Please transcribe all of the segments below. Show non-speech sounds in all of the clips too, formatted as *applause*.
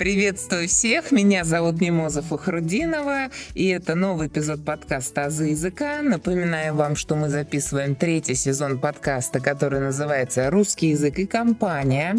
Приветствую всех, меня зовут Мимоза Фахрудинова, и это новый эпизод подкаста «Азы языка». Напоминаю вам, что мы записываем третий сезон подкаста, который называется «Русский язык и компания».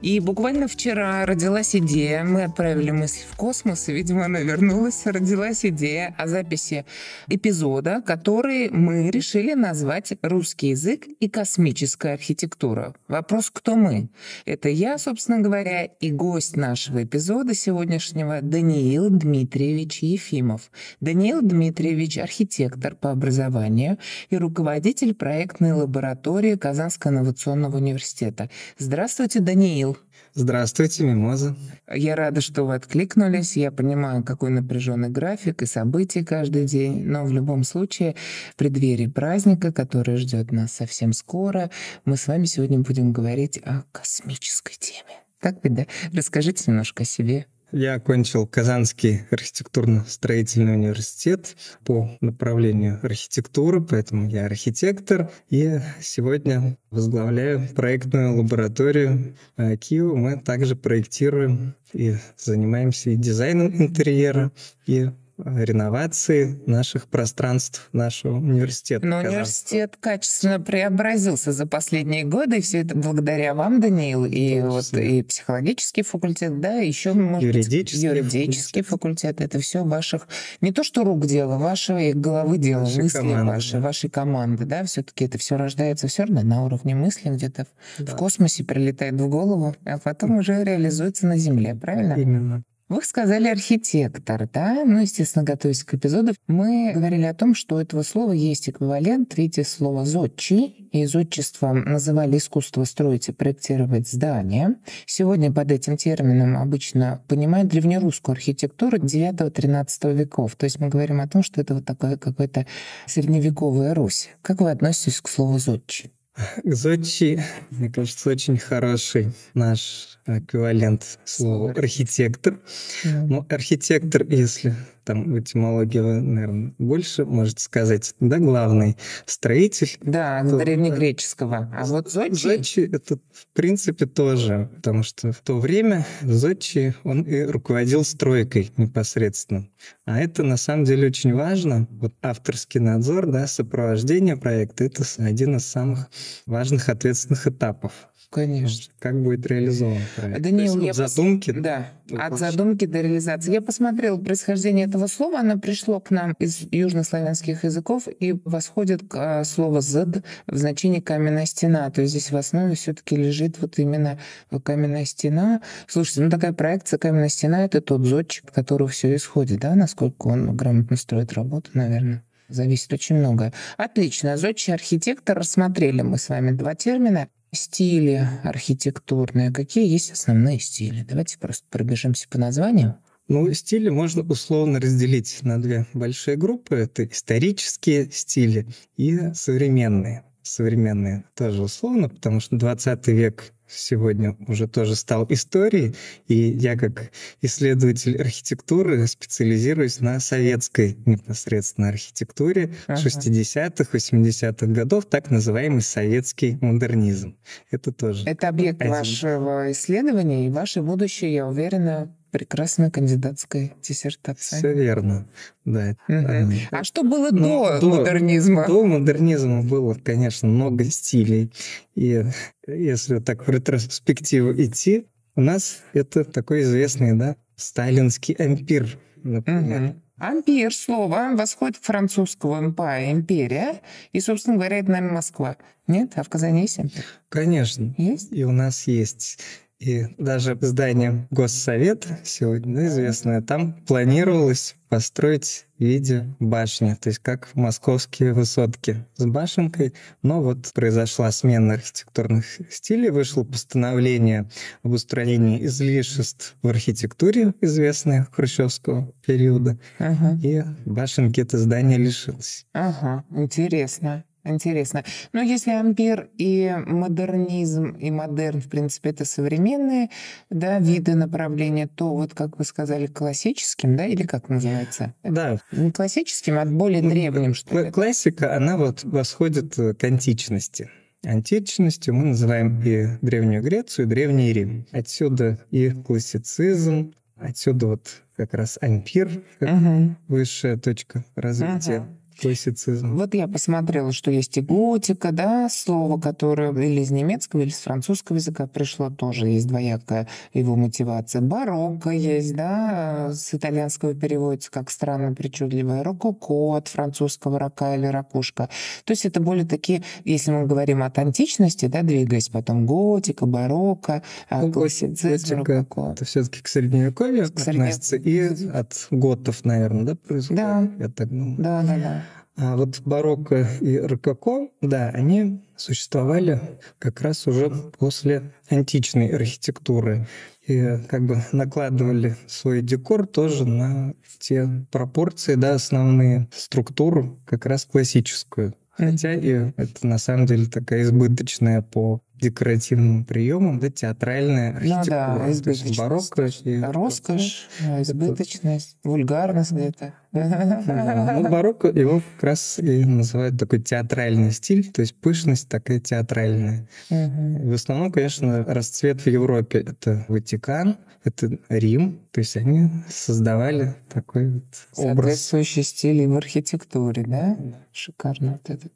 И буквально вчера родилась идея, мы отправили мысль в космос, и, видимо, она вернулась, родилась идея о записи эпизода, который мы решили назвать «Русский язык и космическая архитектура». Вопрос «Кто мы?» Это я, собственно говоря, и гость нашего эпизода эпизода сегодняшнего Даниил Дмитриевич Ефимов. Даниил Дмитриевич – архитектор по образованию и руководитель проектной лаборатории Казанского инновационного университета. Здравствуйте, Даниил. Здравствуйте, Мимоза. Я рада, что вы откликнулись. Я понимаю, какой напряженный график и события каждый день, но в любом случае в преддверии праздника, который ждет нас совсем скоро, мы с вами сегодня будем говорить о космической теме. Так ведь, да? Расскажите немножко о себе. Я окончил Казанский архитектурно-строительный университет по направлению архитектуры, поэтому я архитектор. И сегодня возглавляю проектную лабораторию Киева. Мы также проектируем и занимаемся и дизайном интерьера, и реновации наших пространств нашего университета. Но университет качественно преобразился за последние годы, и все это благодаря вам, Даниил, и вот и психологический факультет, да, еще может юридический, быть, юридический факультет. Это все ваших не то что рук дело, вашей головы дело, Нашей мысли команды, ваши, да. вашей команды, да, все-таки это все рождается все равно на уровне мысли где-то да. в космосе прилетает в голову, а потом уже реализуется на Земле, правильно? Именно. Вы сказали архитектор, да? Ну, естественно, готовясь к эпизоду, мы говорили о том, что у этого слова есть эквивалент. Третье слово «зодчий». И зодчеством называли искусство строить и проектировать здания. Сегодня под этим термином обычно понимают древнерусскую архитектуру 9-13 веков. То есть мы говорим о том, что это вот такая какая-то средневековая Русь. Как вы относитесь к слову «зодчий»? Зодчий, мне кажется, очень хороший наш эквивалент слова архитектор. Mm. Ну, архитектор, если там в этимологии вы, наверное, больше можете сказать, да, главный строитель. Да, то, древнегреческого. А вот Зодчий... Зодчий это, в принципе, тоже, потому что в то время Зодчий, он и руководил стройкой непосредственно. А это, на самом деле, очень важно. Вот авторский надзор, да, сопровождение проекта — это один из самых важных ответственных этапов. Конечно. Как будет реализован проект? Даниил, есть, я задумки. Пос... Да, от задумки до реализации. Я посмотрела происхождение этого слова. Оно пришло к нам из южнославянских языков и восходит к а, слову «зд» в значении «каменная стена». То есть здесь в основе все таки лежит вот именно каменная стена. Слушайте, ну такая проекция «каменная стена» — это тот зодчик, от которого все исходит, да, насколько он грамотно строит работу, наверное зависит очень многое. Отлично. Зодчий архитектор. Рассмотрели мы с вами два термина. Стили архитектурные. Какие есть основные стили? Давайте просто пробежимся по названиям. Ну, стили можно условно разделить на две большие группы. Это исторические стили и современные. Современные тоже условно, потому что 20 век сегодня уже тоже стал историей, и я как исследователь архитектуры специализируюсь на советской непосредственно архитектуре ага. 60-х, 80-х годов, так называемый советский модернизм. Это тоже... Это объект один... вашего исследования и ваше будущее, я уверена, прекрасная кандидатская диссертация. Все верно, да. Угу. А что было ну, до, модернизма? До модернизма было, конечно, много стилей. И если так в ретроспективу идти, у нас это такой известный, да, сталинский ампир, например. Угу. Ампир слово восходит к французского empire, империя, и, собственно говоря, это, наверное, Москва. Нет? А в Казани есть ампир? Конечно. Есть? И у нас есть. И даже здание Госсовета, сегодня известное, там планировалось построить в виде башни, то есть как московские высотки с башенкой. Но вот произошла смена архитектурных стилей, вышло постановление об устранении излишеств в архитектуре, известное хрущевского периода, ага. и башенки это здание лишилось. Ага, интересно. Интересно. Но если ампир и модернизм, и модерн, в принципе, это современные да, виды направления, то вот, как вы сказали, классическим, да, или как называется? Да. Не классическим, а более древним, что ли? Классика, она вот восходит к античности. Античностью мы называем и Древнюю Грецию, и Древний Рим. Отсюда и классицизм, Отсюда вот как раз ампир, как угу. высшая точка развития. Угу классицизм. Вот я посмотрела, что есть и готика, да, слово, которое или из немецкого, или из французского языка пришло, тоже есть двоякая его мотивация. Барокко есть, да, с итальянского переводится как странно причудливое. Рококо от французского рака или ракушка. То есть это более такие, если мы говорим от античности, да, двигаясь потом готика, барокко, а ну, классицизм, рококо. Это все-таки к средневековью к относится и от готов, наверное, да, происходит? Да, я так думаю. да, да, да. А вот барокко и рококо, да, они существовали как раз уже после античной архитектуры и как бы накладывали свой декор тоже на те пропорции, да, основные структуру, как раз классическую. Хотя и это на самом деле такая избыточная по декоративным приемам, да, театральная архитектура. Ну да, избыточность. барокко и... Роскошь, избыточность, вульгарность где-то. Ну, барокко его как раз и называют такой театральный стиль, то есть пышность такая театральная. В основном, конечно, расцвет в Европе — это Ватикан, это Рим, то есть они создавали такой вот образ. Соответствующий стиль в архитектуре, да? Шикарно вот это.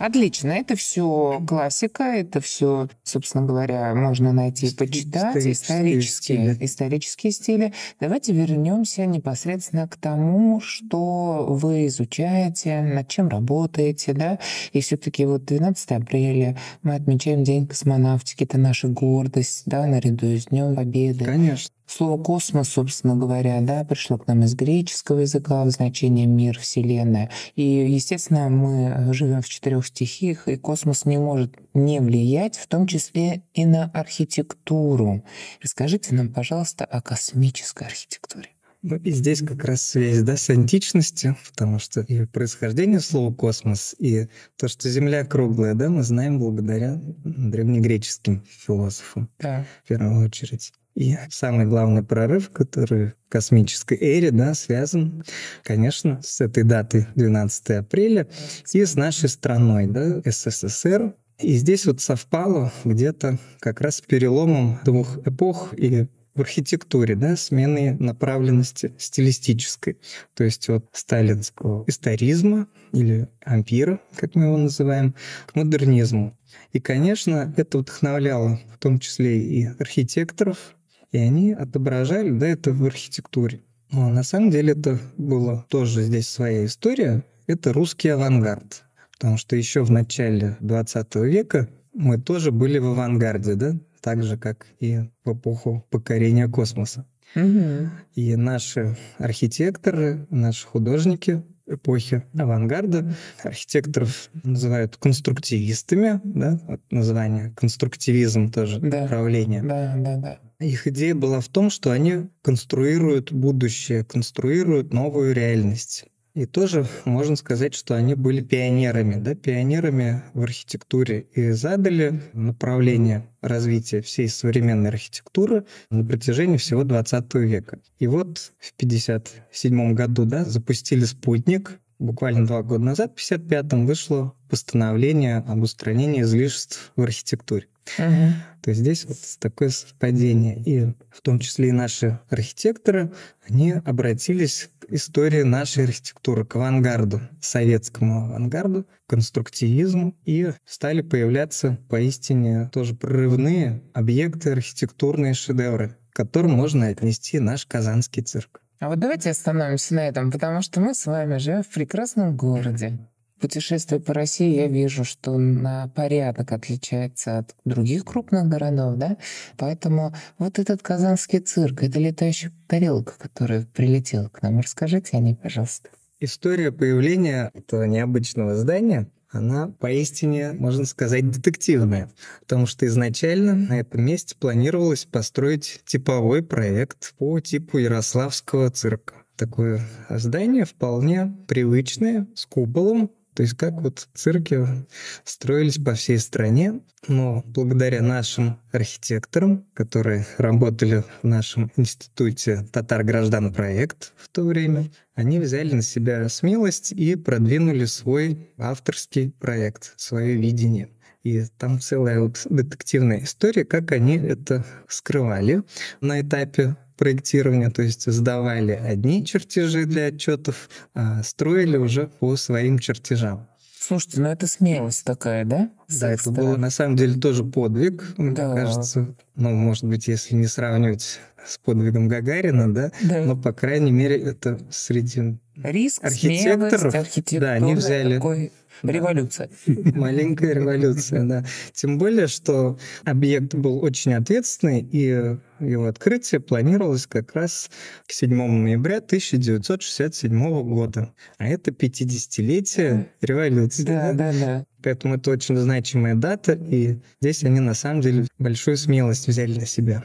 Отлично, это все классика, это все, собственно говоря, можно найти и почитать, исторические, исторические, стили. Давайте вернемся непосредственно к тому, что вы изучаете, над чем работаете, да, и все-таки вот 12 апреля мы отмечаем День космонавтики, это наша гордость, да, наряду с Днем Победы. Конечно. Слово «космос», собственно говоря, да, пришло к нам из греческого языка в значении «мир», «вселенная». И, естественно, мы живем в четырех стихиях, и космос не может не влиять, в том числе и на архитектуру. Расскажите нам, пожалуйста, о космической архитектуре. Ну и здесь как раз связь да, с античностью, потому что и происхождение слова «космос», и то, что Земля круглая, да, мы знаем благодаря древнегреческим философам да. в первую очередь. И самый главный прорыв, который в космической эре да, связан, конечно, с этой датой 12 апреля и с нашей страной, да, СССР. И здесь вот совпало где-то как раз переломом двух эпох и в архитектуре, да, смены направленности стилистической. То есть от сталинского историзма или ампира, как мы его называем, к модернизму. И, конечно, это вдохновляло в том числе и архитекторов, и они отображали да, это в архитектуре. Но на самом деле это было тоже здесь своя история. Это русский авангард. Потому что еще в начале 20 века мы тоже были в авангарде, да? Так же, как и в эпоху покорения космоса. Угу. И наши архитекторы, наши художники эпохи авангарда. Архитекторов называют конструктивистами, да, вот название конструктивизм тоже да. направление. Да, да, да. Их идея была в том, что они конструируют будущее, конструируют новую реальность. И тоже можно сказать, что они были пионерами, да, пионерами в архитектуре и задали направление развития всей современной архитектуры на протяжении всего 20 века. И вот в 1957 году да, запустили спутник, буквально два года назад, в 1955-м, вышло постановление об устранении излишеств в архитектуре. Угу. То есть здесь вот такое совпадение. И в том числе и наши архитекторы, они обратились к истории нашей архитектуры, к авангарду, советскому авангарду, конструктивизму, и стали появляться поистине тоже прорывные объекты, архитектурные шедевры, к которым можно отнести наш казанский цирк. А вот давайте остановимся на этом, потому что мы с вами живем в прекрасном городе. Путешествуя по России, я вижу, что на порядок отличается от других крупных городов, да, поэтому вот этот казанский цирк, это летающая тарелка, которая прилетела к нам, расскажите о ней, пожалуйста. История появления этого необычного здания она поистине, можно сказать, детективная, потому что изначально на этом месте планировалось построить типовой проект по типу Ярославского цирка. Такое здание вполне привычное, с куполом, то есть как вот цирки строились по всей стране, но благодаря нашим архитекторам, которые работали в нашем институте «Татар граждан проект» в то время, они взяли на себя смелость и продвинули свой авторский проект, свое видение. И там целая вот детективная история, как они это скрывали на этапе проектирования, то есть сдавали одни чертежи для отчетов, а строили уже по своим чертежам. Слушайте, ну это смелость такая, да? Да, это было на самом деле тоже подвиг, мне да. кажется. Ну, может быть, если не сравнивать с подвигом Гагарина, да, да. но, по крайней мере, это среди Риск, архитекторов, смелость, да, они взяли такой Революция. *laughs* Маленькая революция, да. Тем более, что объект был очень ответственный, и его открытие планировалось как раз к 7 ноября 1967 года. А это 50-летие революции. Да, да, да. Поэтому это очень значимая дата, и здесь они на самом деле большую смелость взяли на себя.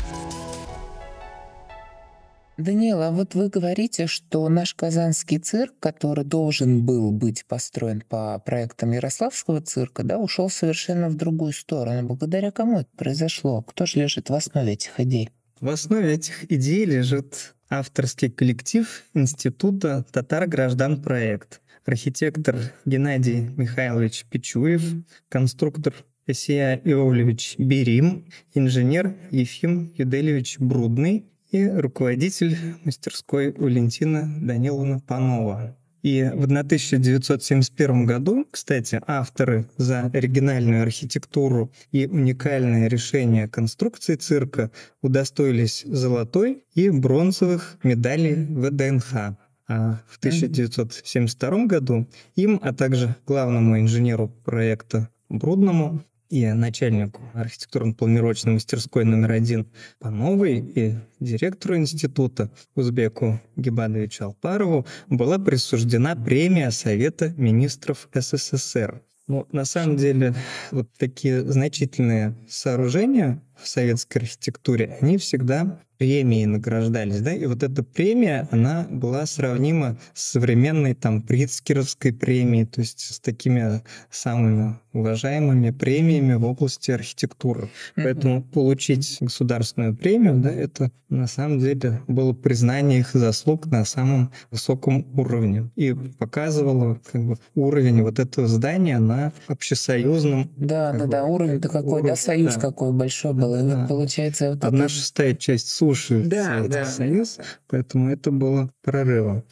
Даниэла, а вот вы говорите, что наш казанский цирк, который должен был быть построен по проектам Ярославского цирка, да, ушел совершенно в другую сторону. Благодаря кому это произошло? Кто же лежит в основе этих идей? В основе этих идей лежит авторский коллектив Института «Татар-граждан проект». Архитектор Геннадий Михайлович Пичуев, конструктор Исия Иовлевич Берим, инженер Ефим Юделевич Брудный и руководитель мастерской Валентина Даниловна Панова. И в 1971 году, кстати, авторы за оригинальную архитектуру и уникальное решение конструкции цирка удостоились золотой и бронзовых медалей ВДНХ. А в 1972 году им, а также главному инженеру проекта Брудному и начальнику архитектурно-планировочной мастерской номер один по новой и директору института Узбеку Гибадовичу Алпарову была присуждена премия Совета министров СССР. Ну, на самом деле, вот такие значительные сооружения в советской архитектуре, они всегда премии награждались, да, и вот эта премия, она была сравнима с современной там Прицкеровской премией, то есть с такими самыми уважаемыми премиями в области архитектуры. Mm-hmm. Поэтому получить государственную премию, да, это на самом деле было признание их заслуг на самом высоком уровне и показывало как бы уровень вот этого здания на общесоюзном. Да, да, бы, да, уровень-то какой, уровень, да, союз да. какой большой был, да. получается вот одна это... шестая часть су суши да, Советский да. Союз, поэтому это было прорывом.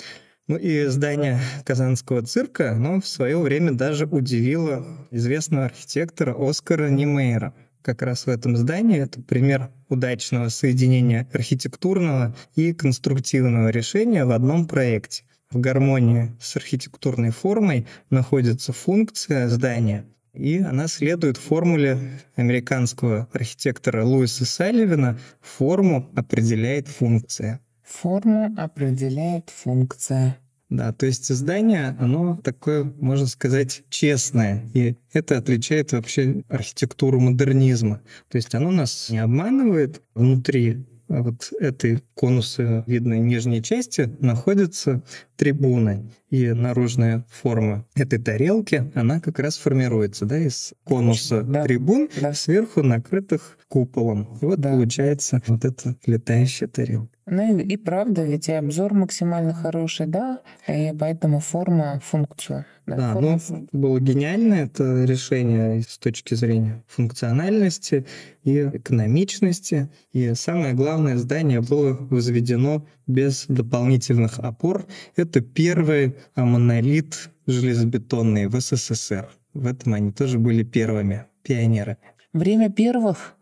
Ну и здание Казанского цирка, оно в свое время даже удивило известного архитектора Оскара Немейра. Как раз в этом здании это пример удачного соединения архитектурного и конструктивного решения в одном проекте. В гармонии с архитектурной формой находится функция здания – и она следует формуле американского архитектора Луиса Салливина «форму определяет функция». Форму определяет функция. Да, то есть здание, оно такое, можно сказать, честное. И это отличает вообще архитектуру модернизма. То есть оно нас не обманывает внутри вот этой конусы видной нижней части находится трибуна. И наружная форма этой тарелки, она как раз формируется да, из конуса да. трибун, да. сверху накрытых куполом. И вот да. получается вот эта летающая тарелка. Ну и, и правда, ведь и обзор максимально хороший, да, и поэтому форма функцию. Да, да форма... ну, было гениально это решение с точки зрения функциональности и экономичности. И самое главное, здание было возведено без дополнительных опор. Это первый монолит железобетонный в СССР. В этом они тоже были первыми пионерами. Время первых.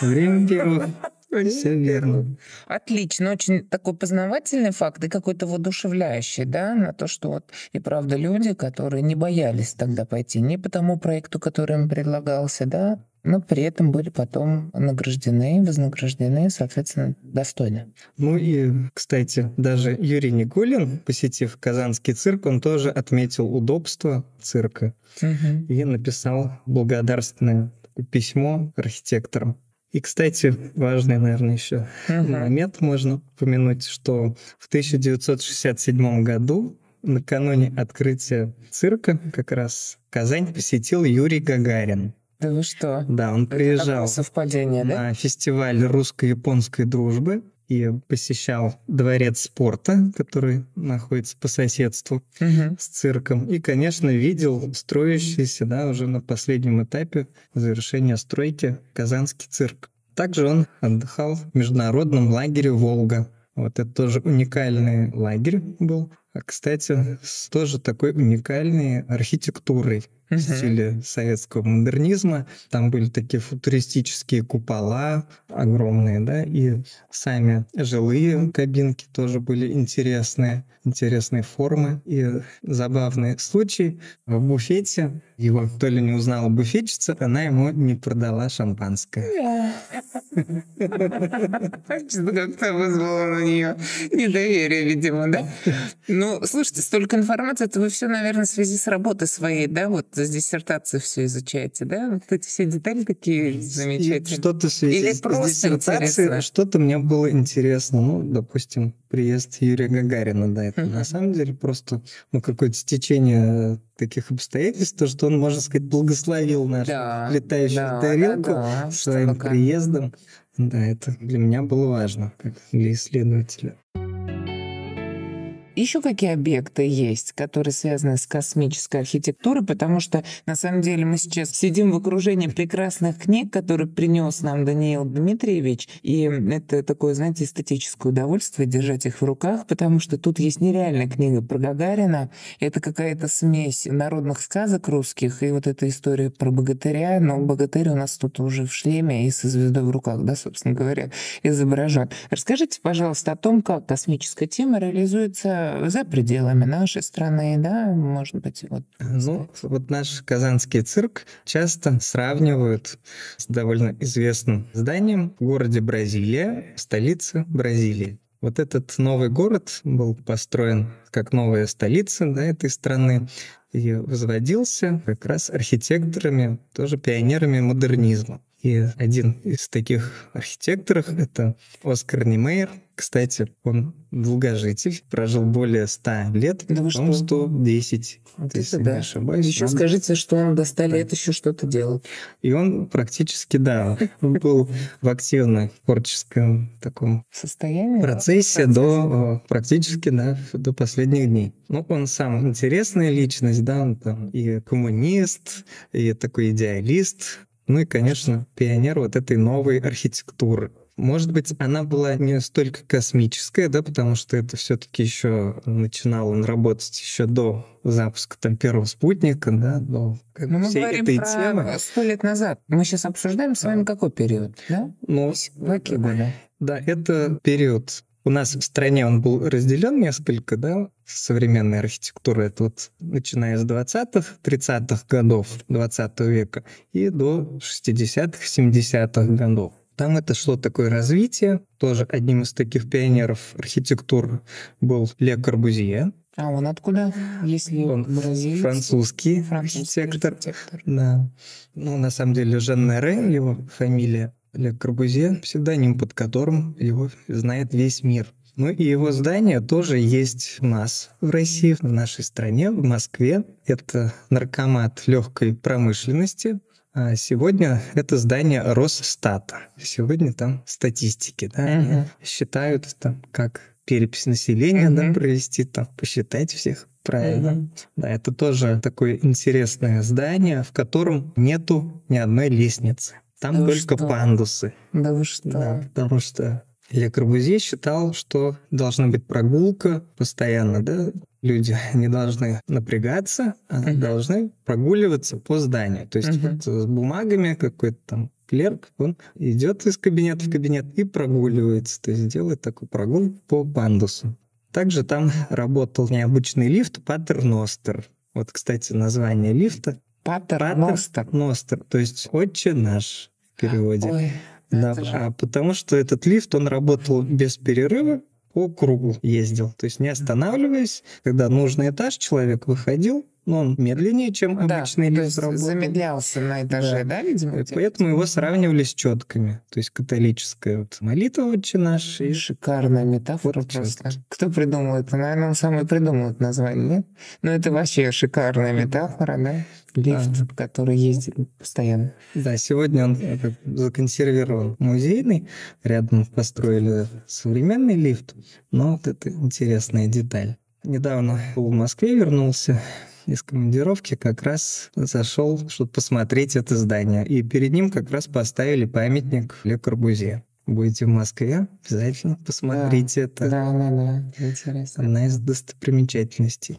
Время первых. *laughs* Все верно. Отлично. Очень такой познавательный факт и какой-то воодушевляющий, да, на то, что вот и правда люди, которые не боялись тогда пойти не по тому проекту, который им предлагался, да, но при этом были потом награждены, вознаграждены, соответственно, достойно. Ну и, кстати, даже Юрий Никулин, посетив Казанский цирк, он тоже отметил удобство цирка угу. и написал благодарственное письмо архитекторам. И, кстати, важный, наверное, еще Мгм. момент можно упомянуть, что в 1967 году, накануне открытия цирка, как раз Казань посетил Юрий Гагарин. Да вы что? Да, он Это приезжал совпадение, да? на фестиваль русско-японской дружбы и посещал дворец спорта, который находится по соседству Мгм. с цирком. И, конечно, видел строящийся, да, уже на последнем этапе завершения стройки Казанский цирк. Также он отдыхал в международном лагере «Волга». Вот это тоже уникальный лагерь был. А, кстати, с тоже такой уникальной архитектурой в стиле советского модернизма. Там были такие футуристические купола огромные, да, и сами жилые кабинки тоже были интересные, интересные формы и забавный случай. В буфете его то ли не узнала буфетчица, она ему не продала шампанское. Как-то *laughs* вызвало на нее недоверие, видимо, да? *laughs* Ну, слушайте, столько информации, это вы все, наверное, в связи с работой своей, да, вот с диссертацией все изучаете, да? Вот эти все детали такие замечательные. Что-то в связи Или с просто диссертацией, интересно? что-то мне было интересно. Ну, допустим, приезд Юрия Гагарина, да, это на самом деле просто ну, какое-то стечение таких обстоятельств, то, что он, можно сказать, благословил нашу Да, летающую да, тарелку да, да. своим приездом. Да, это для меня было важно, как для исследователя. Еще какие объекты есть, которые связаны с космической архитектурой, потому что на самом деле мы сейчас сидим в окружении прекрасных книг, которые принес нам Даниил Дмитриевич, и это такое, знаете, эстетическое удовольствие держать их в руках, потому что тут есть нереальная книга про Гагарина, это какая-то смесь народных сказок русских и вот эта история про богатыря, но богатырь у нас тут уже в шлеме и со звездой в руках, да, собственно говоря, изображен. Расскажите, пожалуйста, о том, как космическая тема реализуется за пределами нашей страны, да, может быть, вот. Ну, вот наш казанский цирк часто сравнивают с довольно известным зданием в городе Бразилия, столице Бразилии. Вот этот новый город был построен как новая столица да, этой страны и возводился как раз архитекторами, тоже пионерами модернизма. И один из таких архитекторов — это Оскар Немейер. Кстати, он долгожитель, прожил более 100 лет, Да что? 110, Вот если это не да. ошибаюсь. Еще Он- скажите, что он до 100 лет еще что-то делал. И он практически, да, был в активном творческом таком Состояние? процессе до практически, да, до последних дней. Ну, он сам интересная личность, да, он там и коммунист, и такой идеалист, ну и, конечно, пионер вот этой новой архитектуры. Может быть, она была не столько космическая, да, потому что это все-таки еще начинал он работать еще до запуска там первого спутника, да, до как бы Ну, мы всей говорим этой про темы. сто лет назад. Мы сейчас обсуждаем с вами какой период, да? Ну, Какие годы? Да, это период. У нас в стране он был разделен несколько, да, современной архитектуры. Это вот начиная с 20-х, 30-х годов 20 века и до 60-х, 70-х годов. Там это шло такое развитие. Тоже одним из таких пионеров архитектуры был Ле Корбузье. А он откуда? Если Он бразилец? французский Французский архитектор. архитектор. Да. Ну, на самом деле, Жан Нере, его фамилия, Ле Корбузье, псевдоним, под которым его знает весь мир. Ну и его здание тоже есть у нас в России, в нашей стране, в Москве. Это наркомат легкой промышленности. А сегодня это здание Росстата. Сегодня там статистики, да, Мгм. считают там, как перепись населения, да, Мгм. провести, там, посчитать всех правильно. Мгм. Да, это тоже такое интересное здание, в котором нету ни одной лестницы. Там Да только что? пандусы. Да вы что? Да, потому что Ле Корбузье считал, что должна быть прогулка постоянно, да? Люди *laughs* не должны напрягаться, а Мгм. должны прогуливаться по зданию. То есть Мгм. вот с бумагами какой-то там клерк, он идет из кабинета в кабинет и прогуливается, то есть делает такую прогулку по пандусу. Также там работал необычный лифт Паттерностер. Вот, кстати, название лифта Паттер Ностер. Паттерностер, то есть «Отче наш» в переводе. Ой, же- а потому что этот лифт, он работал без перерыва, по кругу ездил. То есть не останавливаясь, когда нужный этаж человек выходил, но он медленнее, чем Да, обычный то лифт работал. замедлялся на этаже, да, видимо? И где-то? Поэтому его сравнивали с четками. То есть католическая вот молитва «Отче наш» и Шикарная метафора Вот просто. Кто придумал это? Наверное, он сам и придумал это название, нет? Ну, это вообще шикарная метафора, да? Лифт, который ездит постоянно. Да, сегодня он э, законсервирован музейный. Рядом построили современный лифт. Но вот это интересная деталь. Недавно был в Москве, вернулся из командировки, как раз зашел, чтобы посмотреть это здание. И перед ним как раз поставили памятник Ле Корбузе. Будете в Москве, обязательно посмотрите это. Да, да, да. Интересно. Одна из достопримечательностей.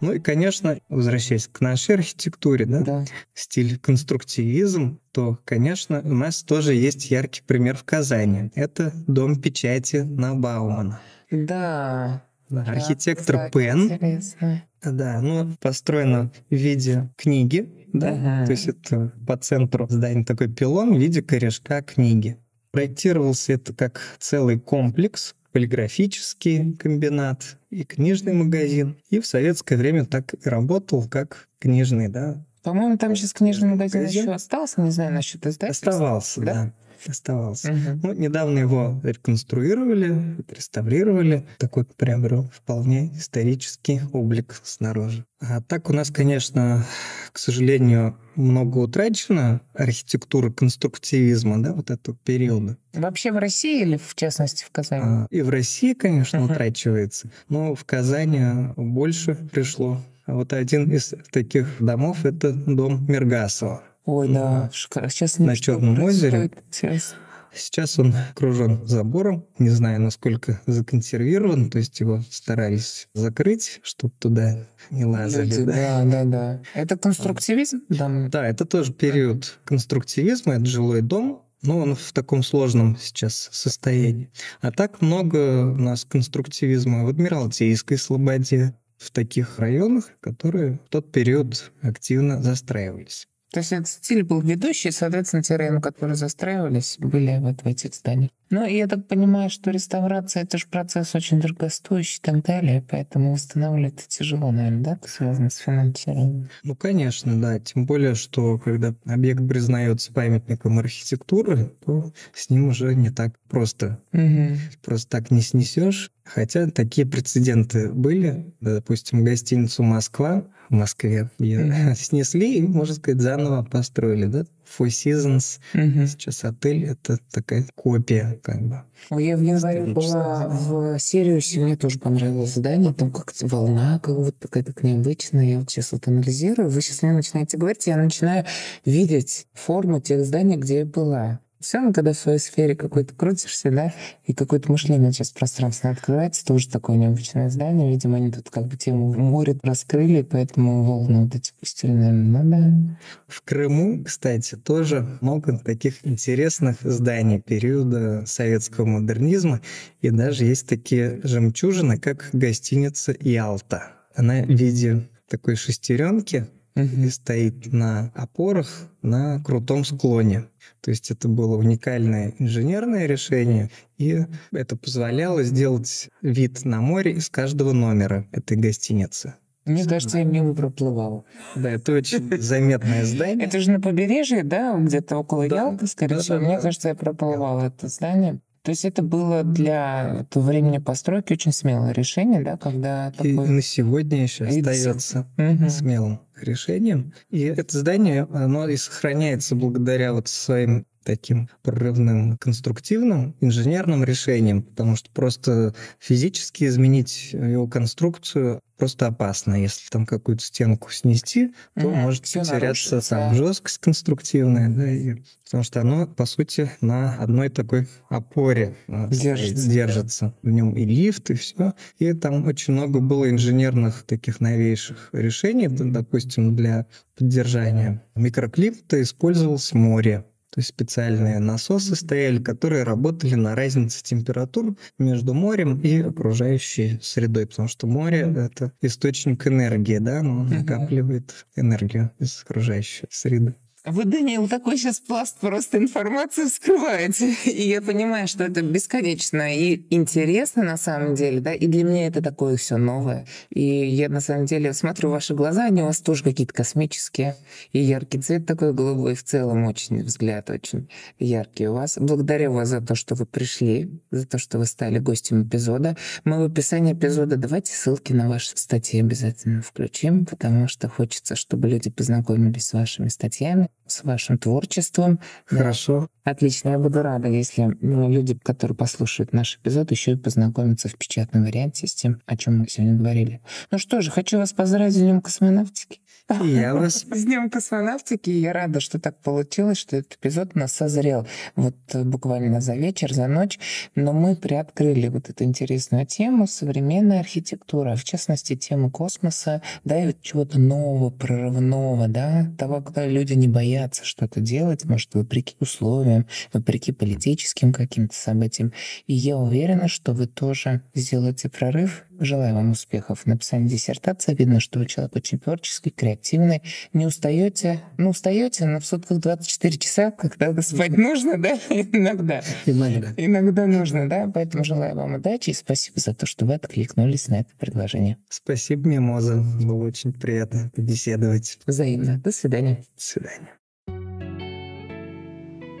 Ну и, конечно, возвращаясь к нашей архитектуре, да, Да. стиль конструктивизм, то, конечно, у нас тоже есть яркий пример в Казани. Это дом печати на Баумана. Да. Да, Да, Архитектор Пен, Интересно. да, ну, построено в виде книги, да, Ага. то есть это по центру здания такой пилон в виде корешка книги. Проектировался это как целый комплекс, полиграфический комбинат и книжный магазин. И в советское время так и работал как книжный, да, По-моему, там сейчас книжный магазин Магазин? еще остался, не знаю насчет издательства. Оставался, да? да. Оставался. Мгм. Ну, недавно его реконструировали, реставрировали. Такой приобрел вполне исторический облик снаружи. А так у нас, конечно, к сожалению, много утрачено архитектуры конструктивизма, да, вот этого периода. Вообще в России или в частности в Казани? А, И в России, конечно, Мгм. утрачивается, но в Казани больше пришло. А вот один из таких домов — это дом Мергасова. Ой, да, шикарно. Сейчас На что Чёрном озере. Интересно. Сейчас он окружен забором, не знаю, насколько законсервирован, то есть его старались закрыть, чтобы туда не лазали. Люди, да. да, да, да. Это конструктивизм? Да. Да, это тоже период конструктивизма, это жилой дом, но он в таком сложном сейчас состоянии. А так много у нас конструктивизма в Адмиралтейской Слободе, в таких районах, которые в тот период активно застраивались. То есть этот стиль был ведущий, соответственно, те районы, которые застраивались, были вот в этих зданиях. Ну, я так понимаю, что реставрация — это же процесс очень дорогостоящий и так далее, поэтому восстанавливать это тяжело, наверное, да, связано с финансированием. Ну, конечно, да. Тем более, что когда объект признается памятником архитектуры, то с ним уже не так просто. Мгм. Просто так не снесешь. Хотя такие прецеденты были. Допустим, гостиницу «Москва» в Москве ее Мгм. *laughs* снесли и, можно сказать, заново построили, да? Four Seasons. Мгм. Сейчас отель — это такая копия, как бы. Я в январе была в Сириусе, мне тоже понравилось здание, там как-то волна как вот такая так необычная. Я вот сейчас вот анализирую, вы сейчас мне начинаете говорить, я начинаю видеть форму тех зданий, где я была. Все равно, когда в своей сфере какой-то крутишься, да, и какое-то мышление сейчас пространственно открывается, тоже такое необычное здание. Видимо, они тут как бы тему моря раскрыли, поэтому волны вот эти пустили, наверное, ну да. В Крыму, кстати, тоже много таких интересных зданий периода советского модернизма. И даже есть такие жемчужины, как гостиница «Ялта». Она в виде такой шестеренки и стоит на опорах на крутом склоне. То есть это было уникальное инженерное решение, и это позволяло сделать вид на море из каждого номера этой гостиницы. Мне кажется, я мимо проплывала. Да, это очень заметное здание. Это же на побережье, да, где-то около Да, Ялты, скорее да, всего. да, Мне да. кажется, я проплывала это здание. То есть это было для того времени постройки очень смелое решение, да, когда И такой... на сегодня еще И остается смелым решением. И это здание, оно и сохраняется благодаря вот своим таким прорывным конструктивным инженерным решениям, потому что просто физически изменить его конструкцию просто опасно. Если там какую-то стенку снести, то Мгм. может Всё потеряться нарушится. там жесткость конструктивная, да, и- потому что оно, по сути, на одной такой опоре э, Держится. стоит, держится. В нем и лифт, и все. И там очень много было инженерных таких новейших решений, допустим, для поддержания микроклимата использовалось море. То есть специальные насосы стояли, которые работали на разнице температур между морем и окружающей средой, потому что море — это источник энергии, да, оно накапливает энергию из окружающей среды. Вы, Даниил, такой сейчас пласт просто информации вскрываете. *laughs* И я понимаю, что это бесконечно и интересно на самом деле, да, и для меня это такое все новое. И я на самом деле смотрю ваши глаза, они у вас тоже какие-то космические, и яркий цвет такой голубой в целом очень взгляд очень яркий у вас. Благодарю вас за то, что вы пришли, за то, что вы стали гостем эпизода. Мы в описании эпизода давайте ссылки на ваши статьи обязательно включим, потому что хочется, чтобы люди познакомились с вашими статьями, с вашим творчеством. Хорошо. Да. Отлично, я буду рада, если ну, люди, которые послушают наш эпизод, еще и познакомятся в печатном варианте с тем, о чем мы сегодня говорили. Ну что же, хочу вас поздравить с Днем космонавтики. Я *laughs* вас... С Днем космонавтики. Я рада, что так получилось, что этот эпизод у нас созрел вот э, буквально за вечер, за ночь. Но мы приоткрыли вот эту интересную тему современной архитектуры, в частности, тему космоса, да, и вот чего-то нового, прорывного, да, того, когда люди не боятся что-то делать, может, вопреки условиям, вопреки политическим каким-то событиям. И я уверена, что вы тоже сделаете прорыв. Желаю вам успехов в написании диссертации. Видно, что вы человек очень творческий, креативный. Не устаете? Ну, устаете, но в сутках 24 часа, когда спать нужно, да? Иногда. Иногда. Иногда нужно, да? Поэтому желаю вам удачи и спасибо за то, что вы откликнулись на это предложение. Спасибо, Мимоза. Было очень приятно побеседовать. Взаимно. До свидания. До свидания.